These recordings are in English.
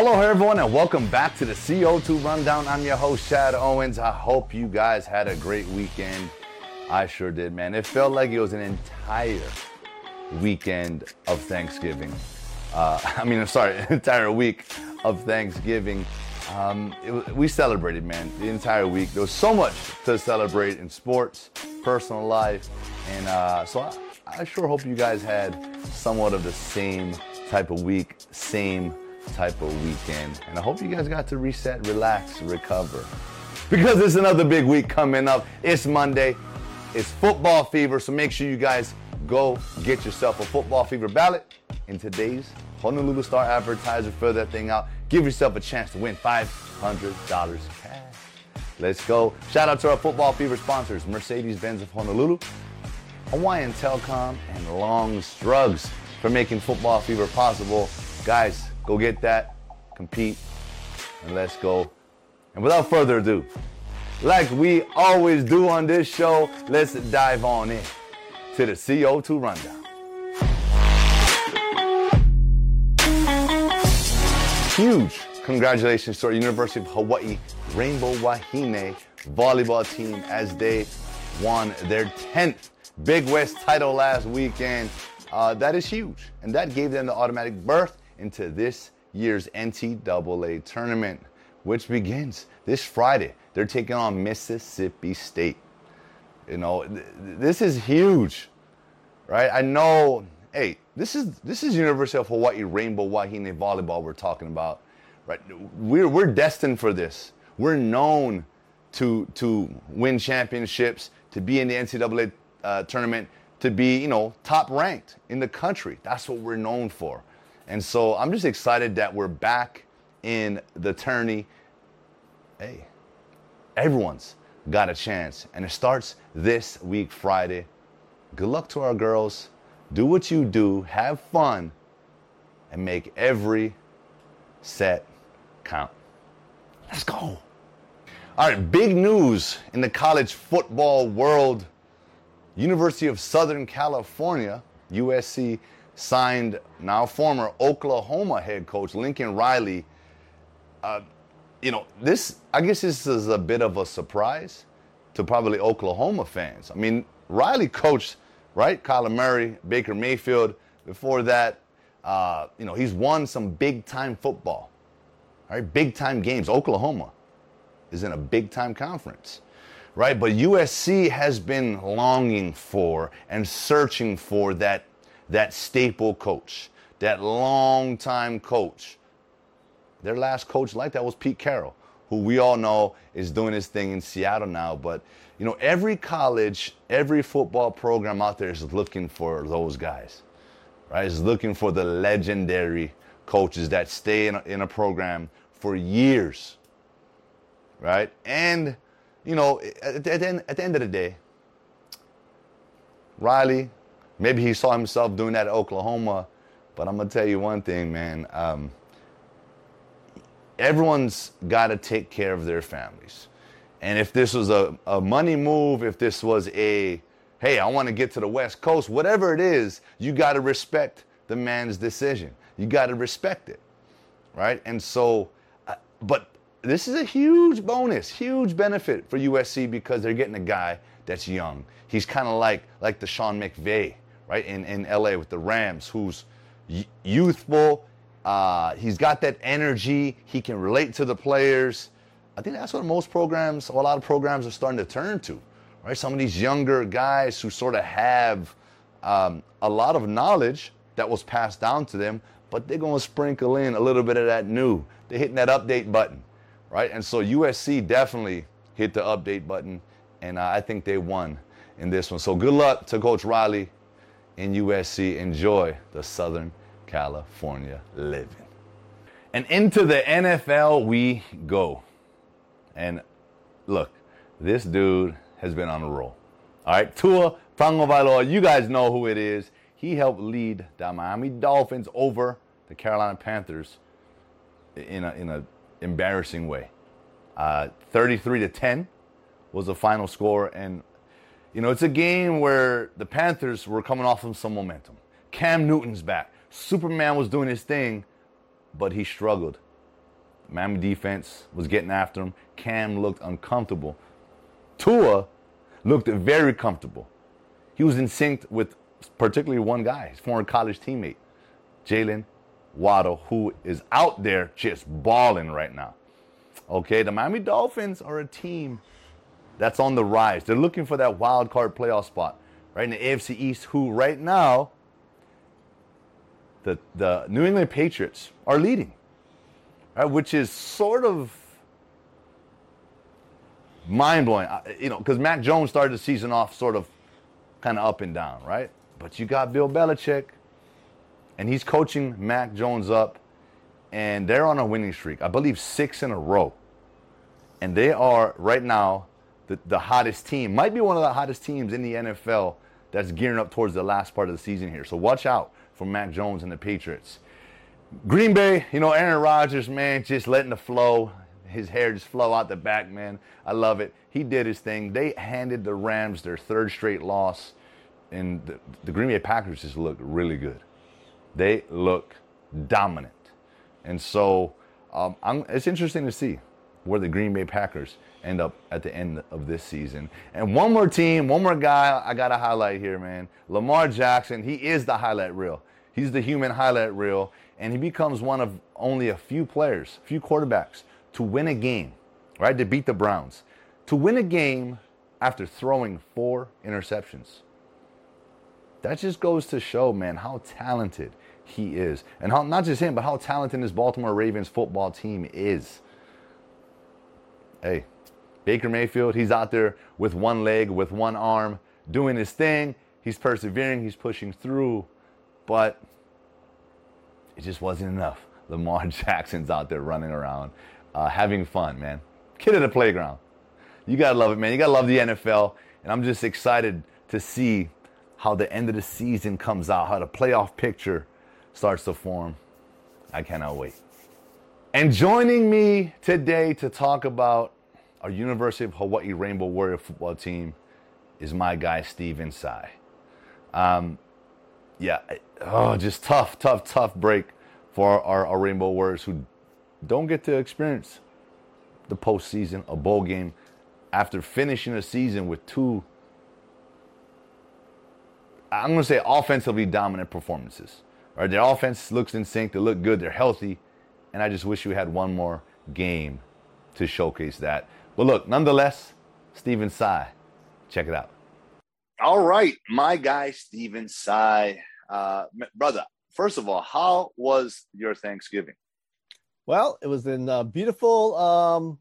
Hello, everyone, and welcome back to the CO2 Rundown. I'm your host, Chad Owens. I hope you guys had a great weekend. I sure did, man. It felt like it was an entire weekend of Thanksgiving. Uh, I mean, I'm sorry, entire week of Thanksgiving. Um, it, we celebrated, man, the entire week. There was so much to celebrate in sports, personal life, and uh, so I, I sure hope you guys had somewhat of the same type of week, same type of weekend. And I hope you guys got to reset, relax, recover. Because it's another big week coming up. It's Monday. It's football fever. So make sure you guys go get yourself a football fever ballot in today's Honolulu Star advertiser. Fill that thing out. Give yourself a chance to win $500 cash. Let's go. Shout out to our football fever sponsors, Mercedes-Benz of Honolulu, Hawaiian Telcom, and Long's Drugs for making football fever possible. Guys, Go get that, compete, and let's go. And without further ado, like we always do on this show, let's dive on in to the CO2 rundown. Huge congratulations to our University of Hawaii Rainbow Wahine volleyball team as they won their 10th Big West title last weekend. Uh, that is huge, and that gave them the automatic berth into this year's NCAA tournament, which begins this Friday. They're taking on Mississippi State. You know, th- this is huge, right? I know. Hey, this is this is University of Hawaii Rainbow Wahine volleyball we're talking about, right? We're we're destined for this. We're known to to win championships, to be in the NCAA uh, tournament, to be you know top ranked in the country. That's what we're known for. And so I'm just excited that we're back in the tourney. Hey, everyone's got a chance. And it starts this week, Friday. Good luck to our girls. Do what you do, have fun, and make every set count. Let's go. All right, big news in the college football world. University of Southern California, USC, signed now former Oklahoma head coach Lincoln Riley. Uh, you know, this, I guess this is a bit of a surprise to probably Oklahoma fans. I mean, Riley coached, right? Kyler Murray, Baker Mayfield. Before that, uh, you know, he's won some big time football, right? Big time games. Oklahoma is in a big time conference, right? But USC has been longing for and searching for that that staple coach, that long-time coach. Their last coach like that was Pete Carroll, who we all know is doing his thing in Seattle now. But you know, every college, every football program out there is looking for those guys, right? Is looking for the legendary coaches that stay in a, in a program for years, right? And you know, at the, end, at the end of the day, Riley, Maybe he saw himself doing that at Oklahoma, but I'm gonna tell you one thing, man. Um, everyone's got to take care of their families, and if this was a, a money move, if this was a hey, I want to get to the West Coast, whatever it is, you got to respect the man's decision. You got to respect it, right? And so, uh, but this is a huge bonus, huge benefit for USC because they're getting a guy that's young. He's kind of like like the Sean McVay right, in, in LA with the Rams, who's youthful. Uh, he's got that energy. He can relate to the players. I think that's what most programs, or a lot of programs, are starting to turn to, right? Some of these younger guys who sort of have um, a lot of knowledge that was passed down to them, but they're going to sprinkle in a little bit of that new. They're hitting that update button, right? And so USC definitely hit the update button, and I think they won in this one. So good luck to Coach Riley in USC enjoy the Southern California living. And into the NFL we go. And look, this dude has been on a roll. All right, Tua Tagovailoa, you guys know who it is. He helped lead the Miami Dolphins over the Carolina Panthers in a in a embarrassing way. Uh, 33 to 10 was the final score, and you know, it's a game where the Panthers were coming off of some momentum. Cam Newton's back. Superman was doing his thing, but he struggled Miami defense was getting after him. Cam looked uncomfortable. Tua looked very comfortable. He was in sync with particularly one guy, his former college teammate, Jaylen Waddle, who is out there just balling right now. Okay, the Miami Dolphins are a team that's on the rise. They're looking for that wild card playoff spot, right in the AFC East, who right now the the New England Patriots are leading, right, which is sort of mind blowing. You know, because Mac Jones started the season off sort of kind of up and down, right? But you got Bill Belichick, and he's coaching Mac Jones up, and they're on a winning streak. I believe six in a row, and they are right now the, the hottest team. Might be one of the hottest teams in the NFL that's gearing up towards the last part of the season here. So watch out for Mac Jones and the Patriots. Green Bay, you know, Aaron Rodgers, man, just letting the flow, his hair just flow out the back, man. I love it. He did his thing. They handed the Rams their third straight loss, and the, the Green Bay Packers just look really good. They look dominant. And so um, it's interesting to see where the Green Bay Packers end up at the end of this season. And one more team, one more guy I got to highlight here, man. Lamar Jackson, he is the highlight reel. He's the human highlight reel, and he becomes one of only a few players, few quarterbacks to win a game, right? To beat the Browns. To win a game after throwing four interceptions. That just goes to show, man, how talented he is. And how not just him, but how talented this Baltimore Ravens football team is. Hey, Baker Mayfield, he's out there with one leg, with one arm, doing his thing. He's persevering, he's pushing through, but it just wasn't enough. Lamar Jackson's out there running around, uh, having fun, man. Kid at the playground. You gotta love it, man. You gotta love the NFL, and I'm just excited to see how the end of the season comes out, how the playoff picture starts to form. I cannot wait. And joining me today to talk about our University of Hawaii Rainbow Warrior football team is my guy, Stephen Tsai. Um, yeah, oh, just tough, tough, tough break for our, our Rainbow Warriors who don't get to experience the postseason, a bowl game, after finishing a season with two, I'm going to say offensively dominant performances. Right, their offense looks in sync, they look good, they're healthy, and I just wish we had one more game to showcase that. But look, nonetheless, Stephen Tsai, check it out. All right, my guy Stephen Tsai, uh, brother. First of all, how was your Thanksgiving? Well, it was in uh, beautiful. Um,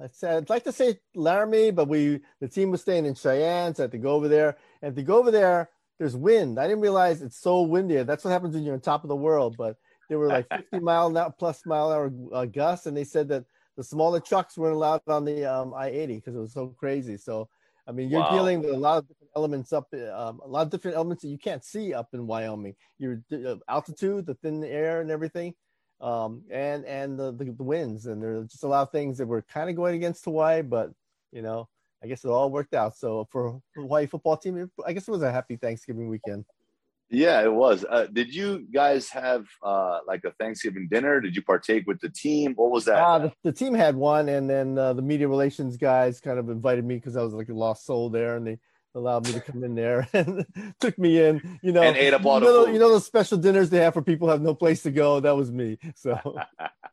I said I'd like to say Laramie, but we the team was staying in Cheyenne, so I had to go over there. And to go over there, there's wind. I didn't realize it's so windy. That's what happens when you're on top of the world. But there were like 50 mile an hour plus mile an hour uh, gusts, and they said that the smaller trucks weren't allowed on the um, I-80 because it was so crazy. So, I mean, you're wow. dealing with a lot of different elements up, um, a lot of different elements that you can't see up in Wyoming. Your uh, altitude, the thin air, and everything, um, and and the, the, the winds, and there's just a lot of things that were kind of going against Hawaii, but you know, I guess it all worked out. So for Hawaii football team, I guess it was a happy Thanksgiving weekend. Yeah, it was. Uh, did you guys have uh, like a Thanksgiving dinner? Did you partake with the team? What was that? Uh, the, the team had one, and then uh, the media relations guys kind of invited me because I was like a lost soul there, and they allowed me to come in there and took me in. You know, and ate up all you know, the you know those special dinners they have for people who have no place to go. That was me. So,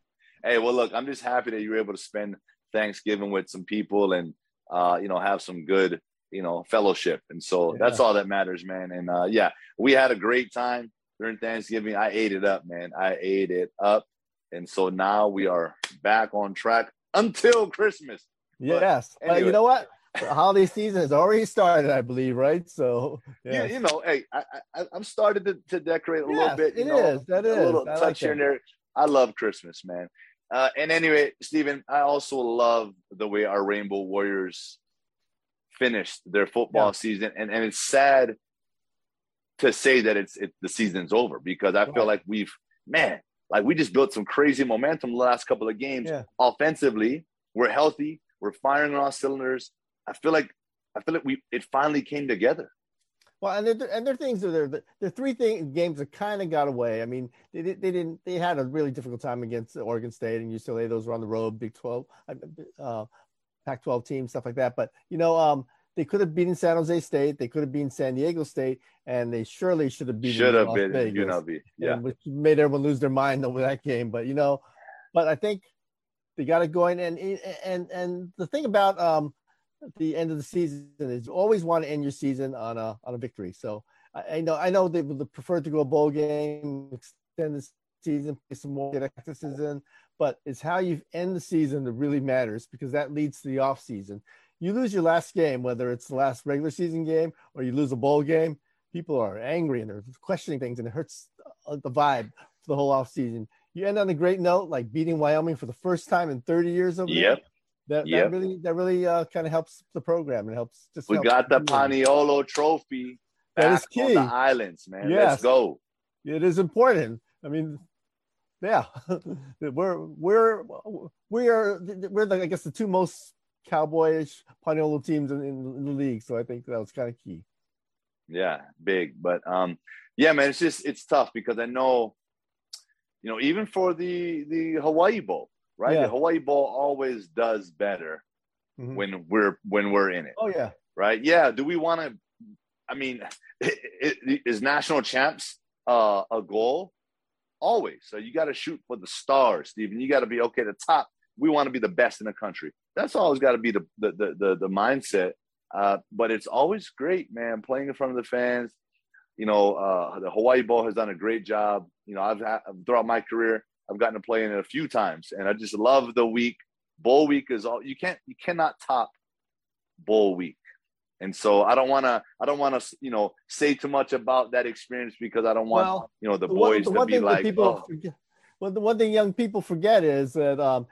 hey, well, look, I'm just happy that you were able to spend Thanksgiving with some people and uh, you know have some good you know fellowship. And so yeah. that's all that matters man. And uh, yeah we had a great time during thanksgiving. I ate it up man. I ate it up. And so now we are back on track until christmas. Yes. Anyway. you know what? The holiday season has already started i believe right? So yeah, you know hey i i i'm started to, to decorate a yes, little bit it know, is. That is a little I touch like here and there. I love christmas man. Uh, and anyway, Stephen, I also love the way our Rainbow Warriors finished their football yeah. season, and and it's sad to say that it's it, the season's over because I feel like we've man like we just built some crazy momentum the last couple of games yeah. offensively. We're healthy. We're firing on all cylinders. I feel like I feel like we it finally came together. Well, and there and there are things that are three thing, games that kind of got away. I mean, they they didn't they had a really difficult time against Oregon State and UCLA. Those were on the road, Big Twelve, uh, Pac-12 teams, stuff like that. But you know, um, they could have beaten San Jose State, they could have beaten San Diego State, and they surely should have beaten should have been UNLV, yeah, which made everyone lose their mind over that game. But you know, but I think they got it going, and and and the thing about um the end of the season is you always want to end your season on a on a victory. So I, I know I know they would prefer to go a bowl game, extend the season, play some more practices in, but it's how you end the season that really matters because that leads to the off season. You lose your last game, whether it's the last regular season game or you lose a bowl game, people are angry and they're questioning things, and it hurts uh, the vibe for the whole off season. You end on a great note, like beating Wyoming for the first time in 30 years over yep. there that, yep. that really that really uh, kind of helps the program and helps. Just we helps got the Paniolo Trophy. That is key. the islands, man. Yes. Let's go. It is important. I mean, yeah, we're we're we are we're the, I guess the two most cowboyish Paniolo teams in, in, the league. So I think that was kind of key. Yeah, big, but um, yeah, man, it's just it's tough because I know, you know, even for the the Hawaii Bowl, right? Yeah. The Hawaii Bowl always does better mm-hmm. when we're when we're in it. Oh yeah. Right? Yeah. Do we want to? I mean, is national champs uh, a goal? Always. So you got to shoot for the stars, Stephen. You got to be okay. The top. We want to be the best in the country. That's always got to be the the the the, the mindset. Uh, but it's always great, man, playing in front of the fans. You know, uh, the Hawaii Bowl has done a great job. You know, I've had, throughout my career, I've gotten to play in it a few times, and I just love the week. Bowl week is all you can't you cannot top bowl week, and so I don't want to I don't want to you know say too much about that experience because I don't want well, you know the, boys one, the to be like. People oh. forget, well, the one thing young people forget is that um,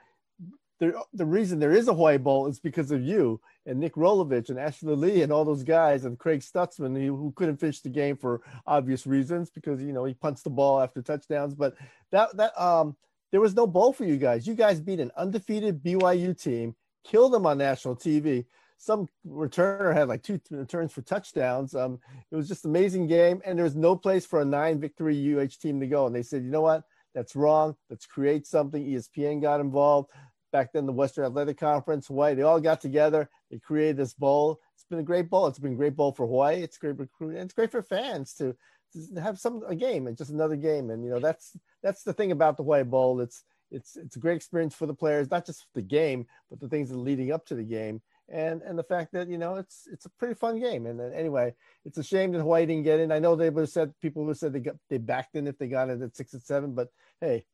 the the reason there is a Hawaii Bowl is because of you and Nick Rolovich and Ashley Lelie and all those guys and Craig Stutzmann who couldn't finish the game for obvious reasons because you know he punched the ball after touchdowns. But that that um there was no bowl for you guys. You guys beat an undefeated BYU team, killed them on national TV. Some returner had like two returns for touchdowns. Um, it was just amazing game, and there was no place for a nine victory UH team to go. And they said, you know what? That's wrong. Let's create something. ESPN got involved back then the Western Athletic Conference, Hawaii. They all got together. They created this bowl. It's been a great bowl. It's been a great bowl for Hawaii. It's great recruiting. It's great for fans to, to have some a game and just another game. And you know that's that's the thing about the Hawaii Bowl. It's it's it's a great experience for the players, not just the game, but the things that are leading up to the game. And and the fact that you know it's it's a pretty fun game. And anyway, it's a shame that Hawaii didn't get in. I know they would have said people would have said they got they backed in if they got it at six and seven, but hey,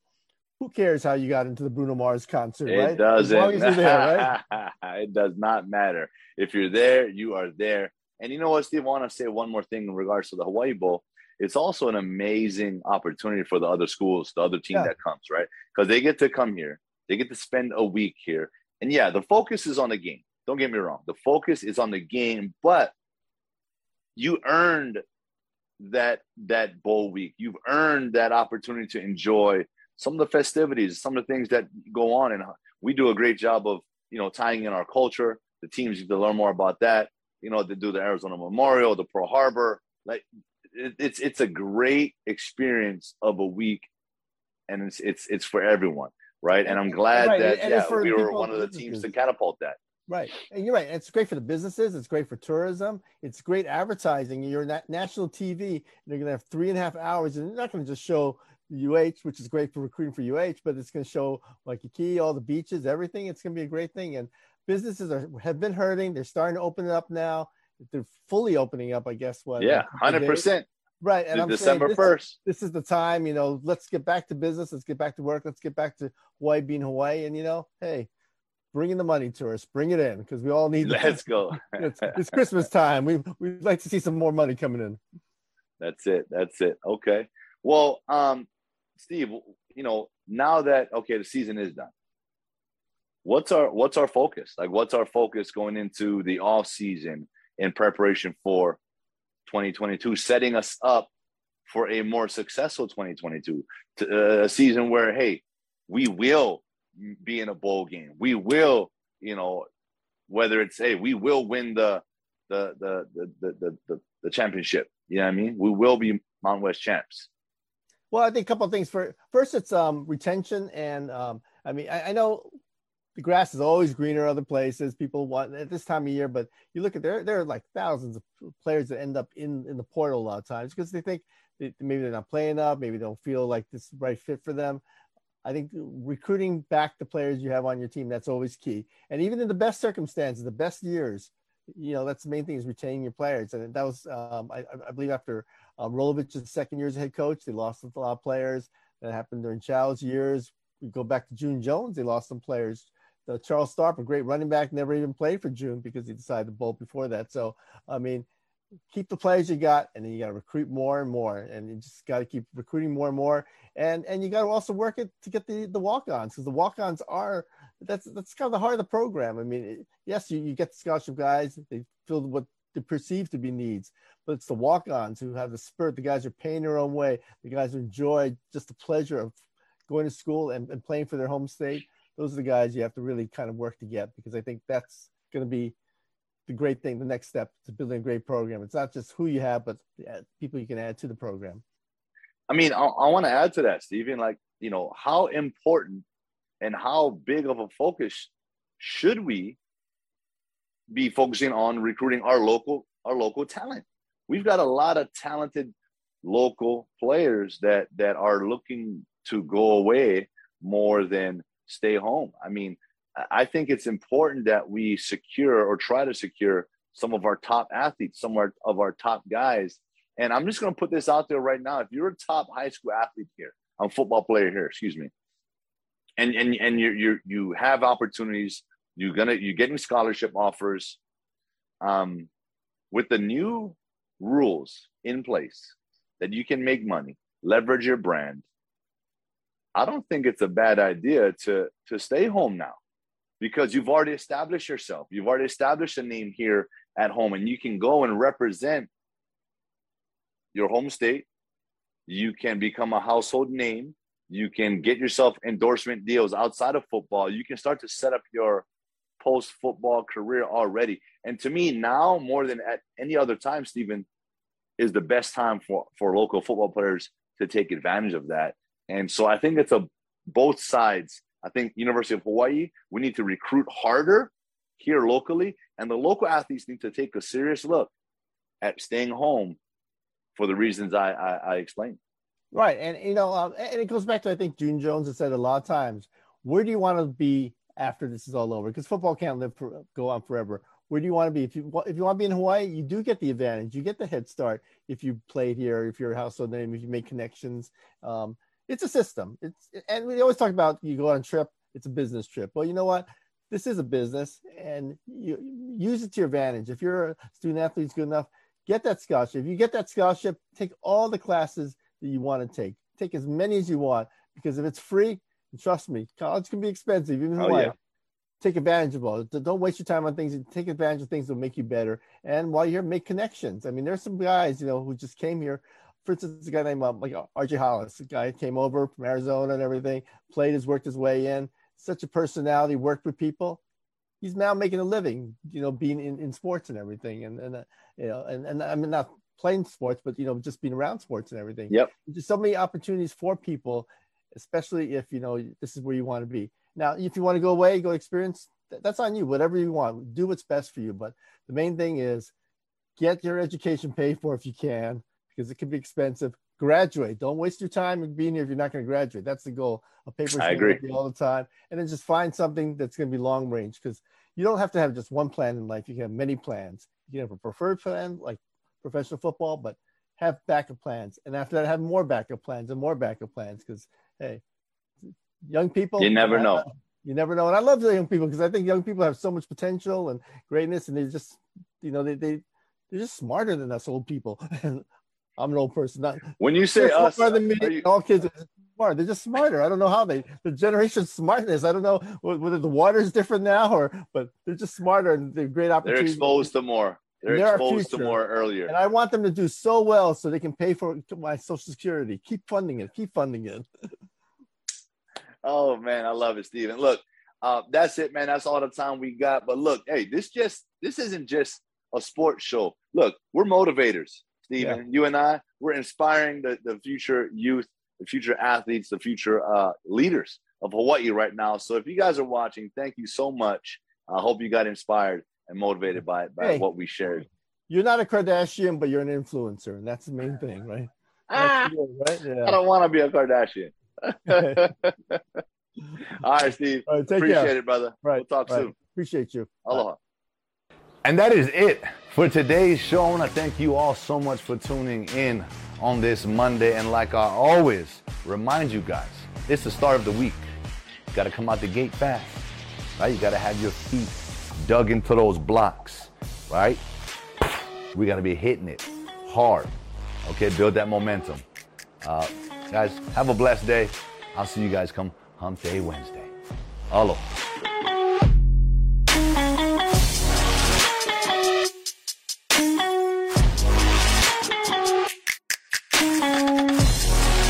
who cares how you got into the Bruno Mars concert, it right? Doesn't. As long as you're there, right? it does not matter. If you're there, you are there. And you know what, Steve? I want to say one more thing in regards to the Hawaii Bowl. It's also an amazing opportunity for the other schools, the other team yeah. that comes, right? Because they get to come here, they get to spend a week here. And yeah, the focus is on the game. Don't get me wrong. The focus is on the game, but you earned that that bowl week. You've earned that opportunity to enjoy some of the festivities, some of the things that go on, and we do a great job of you know tying in our culture. The teams need to learn more about that. You know, to do the Arizona Memorial, the Pearl Harbor, like it, it's it's a great experience of a week, and it's it's it's for everyone, right? And I'm glad right. that and yeah, we were one of the teams to catapult that. Right. And you're right. It's great for the businesses. It's great for tourism. It's great advertising. You're na- national TV. And you're going to have three and a half hours, and you're not going to just show UH, which is great for recruiting for UH, but it's going to show Waikiki, all the beaches, everything. It's going to be a great thing. And businesses are have been hurting. They're starting to open it up now. They're fully opening up, I guess. What? Yeah, hundred percent. Right, and I'm December first. This, this, is the time. You know, let's get back to business. Let's get back to work. Let's get back to Hawaii being Hawaii. And you know, hey, bring in the money to us. Bring it in because we all need. Let's go. it's, it's Christmas time. We we'd like to see some more money coming in. That's it. That's it. Okay. Well, um, Steve, you know, now that okay, the season is done. What's our what's our focus? Like what's our focus going into the off season in preparation for 2022, setting us up for a more successful 2022, to, uh, a season where hey, we will be in a bowl game. We will, you know, whether it's hey, we will win the the the the the the, the championship. You know what I mean? We will be Mountain West champs. Well, I think a couple of things. For first, it's um, retention, and um, I mean, I, I, know the grass is always greener other places. People want at this time of year, but you look at there, there are like thousands of players that end up in in the portal a lot of times because they think maybe they're not playing up, maybe they don't feel like this right fit for them. I think recruiting back the players you have on your team that's always key. And even in the best circumstances, the best years, you know that's the main thing is retaining your players. And that was, um, I, I, believe, after um, Rolovich's second year as head coach, they lost a lot of players. That happened during Chow's years. We go back to June Jones, they lost some players. The Charles Starp, a great running back, never even played for June because he decided to bolt before that. So, I mean, keep the players you got, and then you got to recruit more and more, and you just got to keep recruiting more and more, and and you got to also work it to get the the walk-ons because the walk-ons are that's that's kind of the heart of the program. I mean, yes, you, you get the scholarship guys, they fill what they perceive to be needs, but it's the walk-ons who have the spirit. The guys are paying their own way. The guys who enjoy just the pleasure of going to school and, and playing for their home state. Those are the guys you have to really kind of work to get because I think that's going to be the great thing, the next step to building a great program. It's not just who you have, but people you can add to the program. I mean, I, I want to add to that, Stephen. Like, you know, how important and how big of a focus should we be focusing on recruiting our local our local talent? We've got a lot of talented local players that that are looking to go away more than stay home. I mean, I think it's important that we secure or try to secure some of our top athletes, some of our top guys. And I'm just going to put this out there right now. If you're a top high school athlete here, I'm a football player here, excuse me, and and and you you you have opportunities. You're gonna you're getting scholarship offers. Um, with the new rules in place that you can make money, leverage your brand. I don't think it's a bad idea to to stay home now because you've already established yourself. You've already established a name here at home, and you can go and represent your home state. You can become a household name. You can get yourself endorsement deals outside of football. You can start to set up your post football career already. And to me, now more than at any other time, Stephen, is the best time for, for local football players to take advantage of that. And so I think it's a both sides I think University of Hawaii, we need to recruit harder here locally, and the local athletes need to take a serious look at staying home for the reasons I, I, I explained. Right, and you know, um, and it goes back to I think June Jones has said a lot of times. Where do you want to be after this is all over? Because football can't live for, go on forever. Where do you want to be? If you if you want to be in Hawaii, you do get the advantage. You get the head start if you played here, if you're a household name, if you make connections. Um, it's a system. It's and we always talk about you go on a trip. It's a business trip. Well, you know what? This is a business, and you use it to your advantage. If you're a student athlete, good enough, get that scholarship. If you get that scholarship, take all the classes that you want to take. Take as many as you want because if it's free, trust me, college can be expensive. Even oh, yeah. take advantage of all. Don't waste your time on things. Take advantage of things that will make you better. And while you're here, make connections. I mean, there's some guys, you know, who just came here for instance, a guy named um, like RJ Hollis, a guy came over from Arizona and everything, played his, worked his way in. Such a personality, worked with people. He's now making a living, you know, being in, in sports and everything. And, and uh, you know, and, and I mean, not playing sports, but, you know, just being around sports and everything. Yep. There's so many opportunities for people, especially if, you know, this is where you want to be. Now, if you want to go away, go experience, that's on you, whatever you want. Do what's best for you. But the main thing is get your education paid for if you can because it can be expensive. Graduate. Don't waste your time being here if you're not going to graduate. That's the goal. A paper I agree all the time, and then just find something that's going to be long range because you don't have to have just one plan in life. You can have many plans. You can have a preferred plan like professional football, but have backup plans, and after that, have more backup plans and more backup plans because hey, young people. You never know. You never know, and I love the young people because I think young people have so much potential and greatness, and they just, you know, they they they're just smarter than us old people. I'm an old person. Not, when you say us, you... all kids are smart. They're just smarter. I don't know how they the generation smartness. I don't know whether the water is different now or, but they're just smarter and they're great opportunities. They're exposed to more. They're, they're exposed to more earlier. And I want them to do so well so they can pay for my social security. Keep funding it. Keep funding it. oh man, I love it, Stephen. Look, uh, that's it, man. That's all the time we got. But look, hey, this just this isn't just a sports show. Look, we're motivators, Stephen. Yeah. You and I, we're inspiring the, the future youth, the future athletes, the future uh, leaders of Hawaii right now. So if you guys are watching, thank you so much. I hope you got inspired and motivated by, by hey, what we shared. You're not a Kardashian, but you're an influencer, and that's the main thing, right? Ah, right? Yeah. I don't want to be a Kardashian. All right, Steve. All right, Appreciate care. it, brother. Right. We'll talk right. soon. Appreciate you. Aloha. And that is it for today's show. I want to thank you all so much for tuning in on this Monday. And like I always remind you guys, it's the start of the week. You got to come out the gate fast, right? You got to have your feet dug into those blocks, right? We got to be hitting it hard. Okay, build that momentum. Uh, guys, have a blessed day. I'll see you guys come Hump Day Wednesday. Aloha.